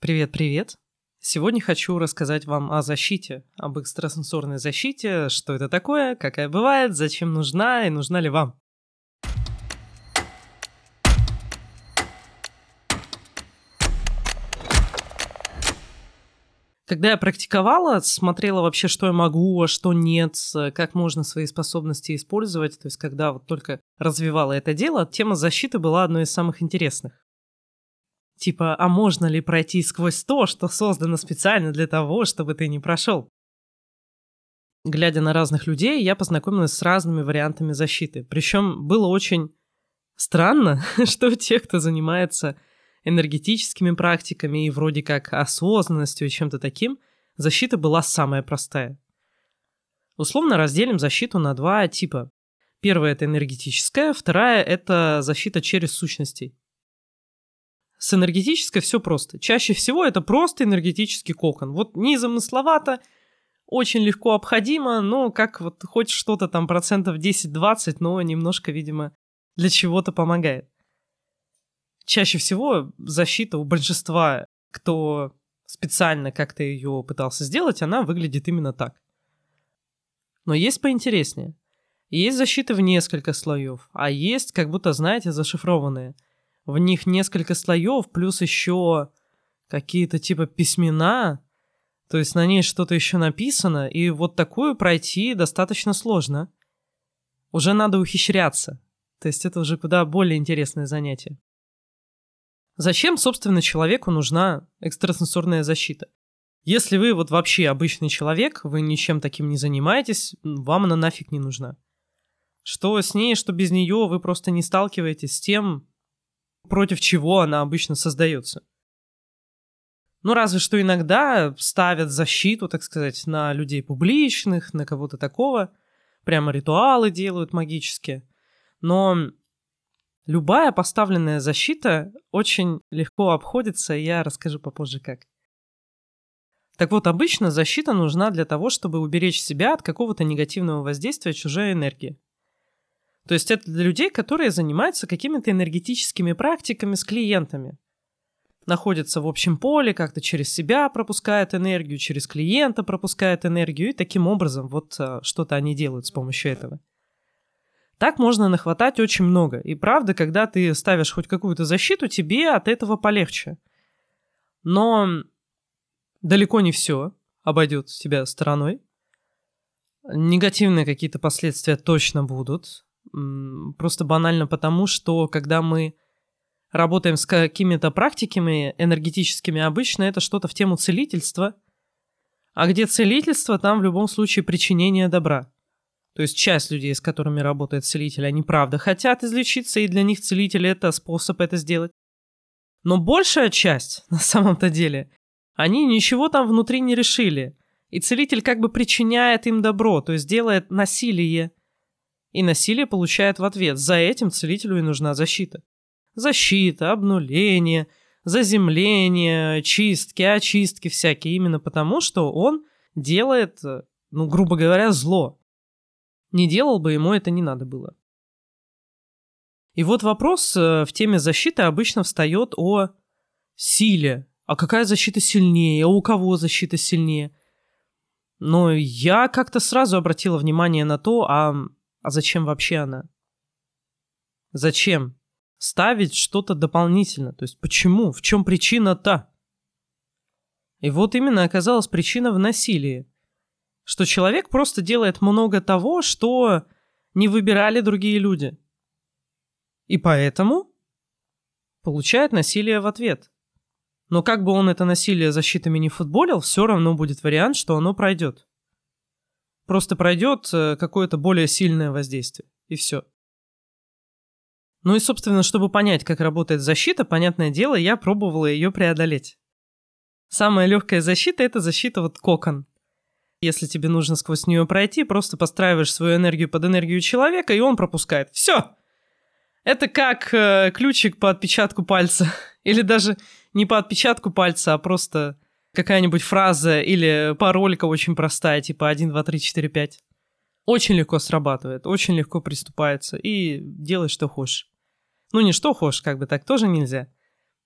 Привет-привет! Сегодня хочу рассказать вам о защите, об экстрасенсорной защите, что это такое, какая бывает, зачем нужна и нужна ли вам. Когда я практиковала, смотрела вообще, что я могу, а что нет, как можно свои способности использовать, то есть когда вот только развивала это дело, тема защиты была одной из самых интересных. Типа, а можно ли пройти сквозь то, что создано специально для того, чтобы ты не прошел? Глядя на разных людей, я познакомилась с разными вариантами защиты. Причем было очень странно, что те, кто занимается энергетическими практиками и вроде как осознанностью и чем-то таким, защита была самая простая. Условно разделим защиту на два типа. Первая — это энергетическая, вторая — это защита через сущностей. С энергетической все просто. Чаще всего это просто энергетический кокон. Вот незамысловато, очень легко обходимо, но как вот хоть что-то там процентов 10-20, но немножко, видимо, для чего-то помогает. Чаще всего защита у большинства, кто специально как-то ее пытался сделать, она выглядит именно так. Но есть поинтереснее. Есть защиты в несколько слоев, а есть как будто, знаете, зашифрованные – в них несколько слоев, плюс еще какие-то типа письмена, то есть на ней что-то еще написано, и вот такую пройти достаточно сложно. Уже надо ухищряться. То есть это уже куда более интересное занятие. Зачем, собственно, человеку нужна экстрасенсорная защита? Если вы вот вообще обычный человек, вы ничем таким не занимаетесь, вам она нафиг не нужна. Что с ней, что без нее, вы просто не сталкиваетесь с тем, против чего она обычно создается. Ну, разве что иногда ставят защиту, так сказать, на людей публичных, на кого-то такого. Прямо ритуалы делают магические. Но любая поставленная защита очень легко обходится, и я расскажу попозже как. Так вот, обычно защита нужна для того, чтобы уберечь себя от какого-то негативного воздействия чужой энергии. То есть это для людей, которые занимаются какими-то энергетическими практиками с клиентами. Находятся в общем поле, как-то через себя пропускают энергию, через клиента пропускают энергию, и таким образом вот а, что-то они делают с помощью этого. Так можно нахватать очень много. И правда, когда ты ставишь хоть какую-то защиту, тебе от этого полегче. Но далеко не все обойдет тебя стороной. Негативные какие-то последствия точно будут. Просто банально потому, что когда мы работаем с какими-то практиками энергетическими, обычно это что-то в тему целительства. А где целительство, там в любом случае причинение добра. То есть часть людей, с которыми работает целитель, они правда хотят излечиться, и для них целитель это способ это сделать. Но большая часть, на самом-то деле, они ничего там внутри не решили. И целитель как бы причиняет им добро, то есть делает насилие и насилие получает в ответ. За этим целителю и нужна защита. Защита, обнуление, заземление, чистки, очистки всякие. Именно потому, что он делает, ну, грубо говоря, зло. Не делал бы, ему это не надо было. И вот вопрос э, в теме защиты обычно встает о силе. А какая защита сильнее? А у кого защита сильнее? Но я как-то сразу обратила внимание на то, а а зачем вообще она? Зачем? Ставить что-то дополнительно. То есть почему? В чем причина-то? И вот именно оказалась причина в насилии. Что человек просто делает много того, что не выбирали другие люди. И поэтому получает насилие в ответ. Но как бы он это насилие защитами не футболил, все равно будет вариант, что оно пройдет. Просто пройдет э, какое-то более сильное воздействие. И все. Ну и, собственно, чтобы понять, как работает защита, понятное дело, я пробовала ее преодолеть. Самая легкая защита – это защита вот кокон. Если тебе нужно сквозь нее пройти, просто постраиваешь свою энергию под энергию человека, и он пропускает. Все! Это как э, ключик по отпечатку пальца. Или даже не по отпечатку пальца, а просто какая-нибудь фраза или паролька очень простая, типа 1, 2, 3, 4, 5. Очень легко срабатывает, очень легко приступается, и делай, что хочешь. Ну, не что хочешь, как бы так тоже нельзя.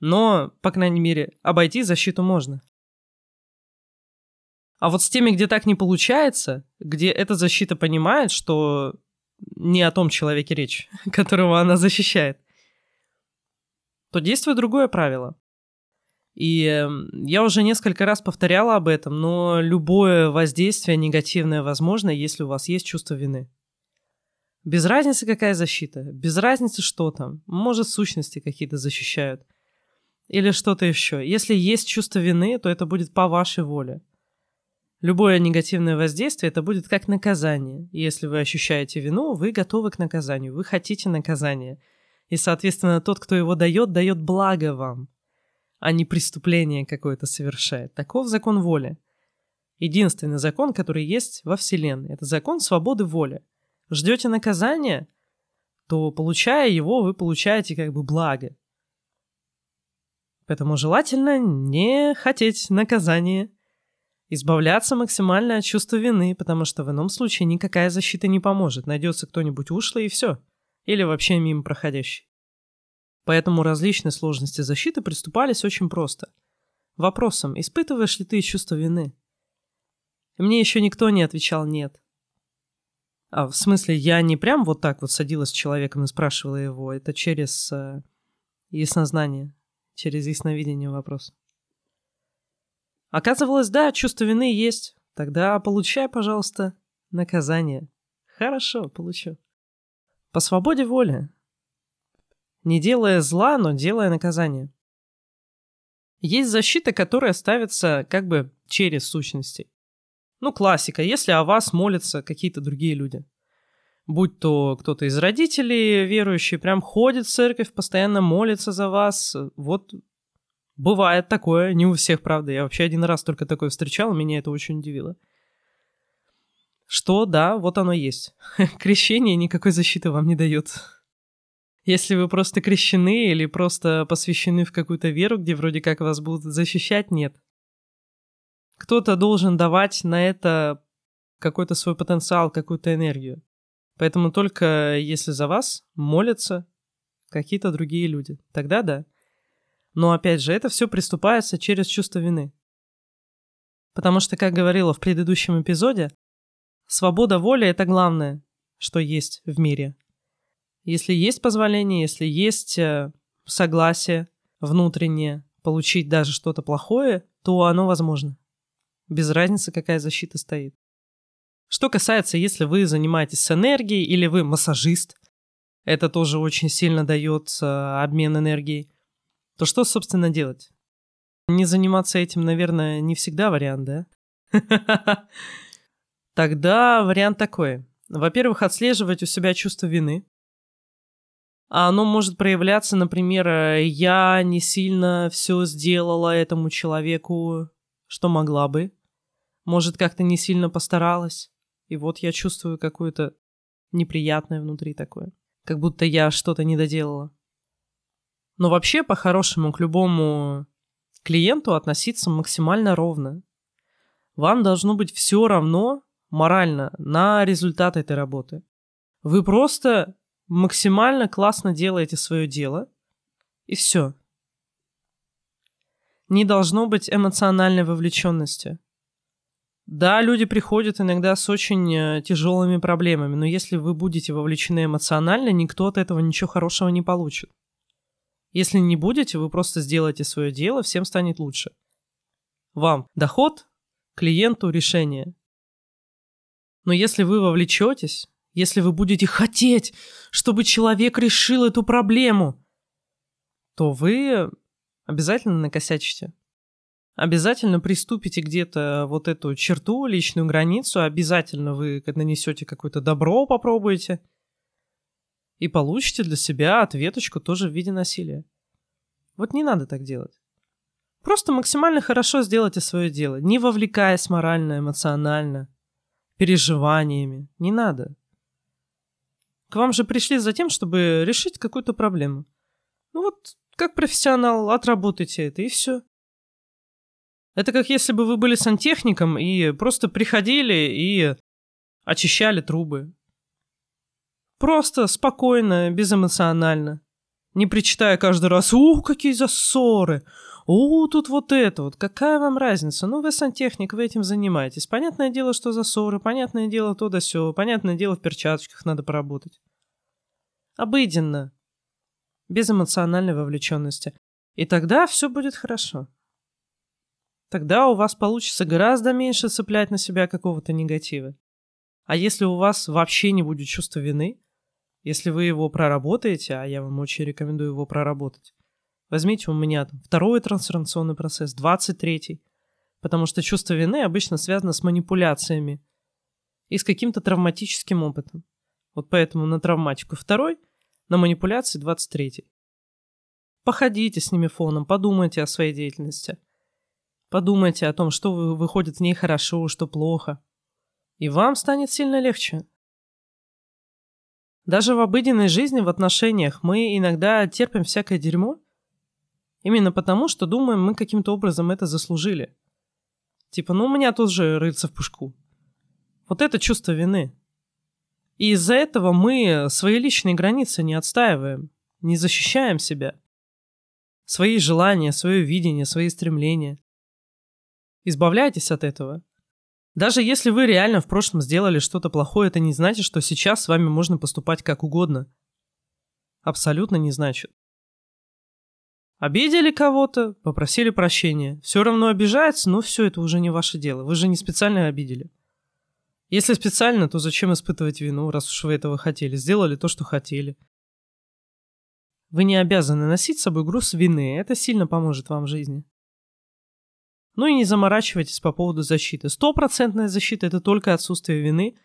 Но, по крайней мере, обойти защиту можно. А вот с теми, где так не получается, где эта защита понимает, что не о том человеке речь, которого она защищает, то действует другое правило. И эм, я уже несколько раз повторяла об этом, но любое воздействие негативное возможно, если у вас есть чувство вины. Без разницы, какая защита, без разницы, что там. Может, сущности какие-то защищают. Или что-то еще. Если есть чувство вины, то это будет по вашей воле. Любое негативное воздействие это будет как наказание. Если вы ощущаете вину, вы готовы к наказанию, вы хотите наказания. И, соответственно, тот, кто его дает, дает благо вам, а не преступление какое-то совершает. Таков закон воли. Единственный закон, который есть во Вселенной. Это закон свободы воли. Ждете наказания, то, получая его, вы получаете как бы благо. Поэтому желательно не хотеть наказания – Избавляться максимально от чувства вины, потому что в ином случае никакая защита не поможет. Найдется кто-нибудь ушлый и все. Или вообще мимо проходящий. Поэтому различные сложности защиты приступались очень просто. Вопросом, испытываешь ли ты чувство вины? Мне еще никто не отвечал «нет». А в смысле, я не прям вот так вот садилась с человеком и спрашивала его, это через э, яснознание, через ясновидение вопрос. Оказывалось, да, чувство вины есть. Тогда получай, пожалуйста, наказание. Хорошо, получу. По свободе воли. Не делая зла, но делая наказание. Есть защита, которая ставится как бы через сущности. Ну, классика, если о вас молятся какие-то другие люди. Будь то кто-то из родителей верующий, прям ходит в церковь, постоянно молится за вас. Вот Бывает такое, не у всех, правда. Я вообще один раз только такое встречал, меня это очень удивило. Что, да, вот оно есть. Крещение никакой защиты вам не дает. Если вы просто крещены или просто посвящены в какую-то веру, где вроде как вас будут защищать, нет. Кто-то должен давать на это какой-то свой потенциал, какую-то энергию. Поэтому только если за вас молятся какие-то другие люди, тогда да. Но опять же, это все приступается через чувство вины. Потому что, как говорила в предыдущем эпизоде, свобода воли — это главное, что есть в мире. Если есть позволение, если есть э, согласие внутреннее получить даже что-то плохое, то оно возможно. Без разницы, какая защита стоит. Что касается, если вы занимаетесь с энергией или вы массажист, это тоже очень сильно дает э, обмен энергией то что, собственно, делать? Не заниматься этим, наверное, не всегда вариант, да? Тогда вариант такой. Во-первых, отслеживать у себя чувство вины. А оно может проявляться, например, я не сильно все сделала этому человеку, что могла бы. Может, как-то не сильно постаралась. И вот я чувствую какое-то неприятное внутри такое. Как будто я что-то не доделала. Но вообще, по-хорошему, к любому клиенту относиться максимально ровно. Вам должно быть все равно морально на результат этой работы. Вы просто максимально классно делаете свое дело, и все. Не должно быть эмоциональной вовлеченности. Да, люди приходят иногда с очень э, тяжелыми проблемами, но если вы будете вовлечены эмоционально, никто от этого ничего хорошего не получит. Если не будете, вы просто сделаете свое дело, всем станет лучше. Вам доход, клиенту решение. Но если вы вовлечетесь, если вы будете хотеть, чтобы человек решил эту проблему, то вы обязательно накосячите. Обязательно приступите где-то вот эту черту, личную границу, обязательно вы нанесете какое-то добро, попробуете – и получите для себя ответочку тоже в виде насилия. Вот не надо так делать. Просто максимально хорошо сделайте свое дело, не вовлекаясь морально, эмоционально, переживаниями. Не надо. К вам же пришли за тем, чтобы решить какую-то проблему. Ну вот, как профессионал, отработайте это, и все. Это как если бы вы были сантехником и просто приходили и очищали трубы. Просто, спокойно, безэмоционально. Не причитая каждый раз, «О, какие засоры! О, тут вот это вот! Какая вам разница? Ну, вы сантехник, вы этим занимаетесь. Понятное дело, что засоры, понятное дело то да сё, понятное дело в перчаточках надо поработать». Обыденно. Без эмоциональной вовлеченности. И тогда все будет хорошо. Тогда у вас получится гораздо меньше цеплять на себя какого-то негатива. А если у вас вообще не будет чувства вины, если вы его проработаете, а я вам очень рекомендую его проработать, возьмите у меня второй трансформационный процесс, 23-й, потому что чувство вины обычно связано с манипуляциями и с каким-то травматическим опытом. Вот поэтому на травматику второй, на манипуляции 23-й. Походите с ними фоном, подумайте о своей деятельности – Подумайте о том, что выходит в ней хорошо, что плохо. И вам станет сильно легче. Даже в обыденной жизни, в отношениях, мы иногда терпим всякое дерьмо, именно потому, что думаем, мы каким-то образом это заслужили. Типа, ну у меня тут же рыльца в пушку. Вот это чувство вины. И из-за этого мы свои личные границы не отстаиваем, не защищаем себя. Свои желания, свое видение, свои стремления. Избавляйтесь от этого. Даже если вы реально в прошлом сделали что-то плохое, это не значит, что сейчас с вами можно поступать как угодно. Абсолютно не значит. Обидели кого-то, попросили прощения. Все равно обижается, но все это уже не ваше дело. Вы же не специально обидели. Если специально, то зачем испытывать вину, раз уж вы этого хотели? Сделали то, что хотели. Вы не обязаны носить с собой груз вины. Это сильно поможет вам в жизни. Ну и не заморачивайтесь по поводу защиты. Стопроцентная защита – это только отсутствие вины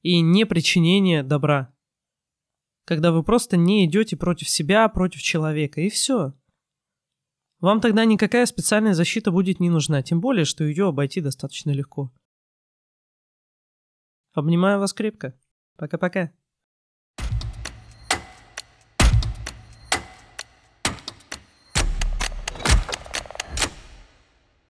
и не причинение добра. Когда вы просто не идете против себя, против человека, и все. Вам тогда никакая специальная защита будет не нужна, тем более, что ее обойти достаточно легко. Обнимаю вас крепко. Пока-пока.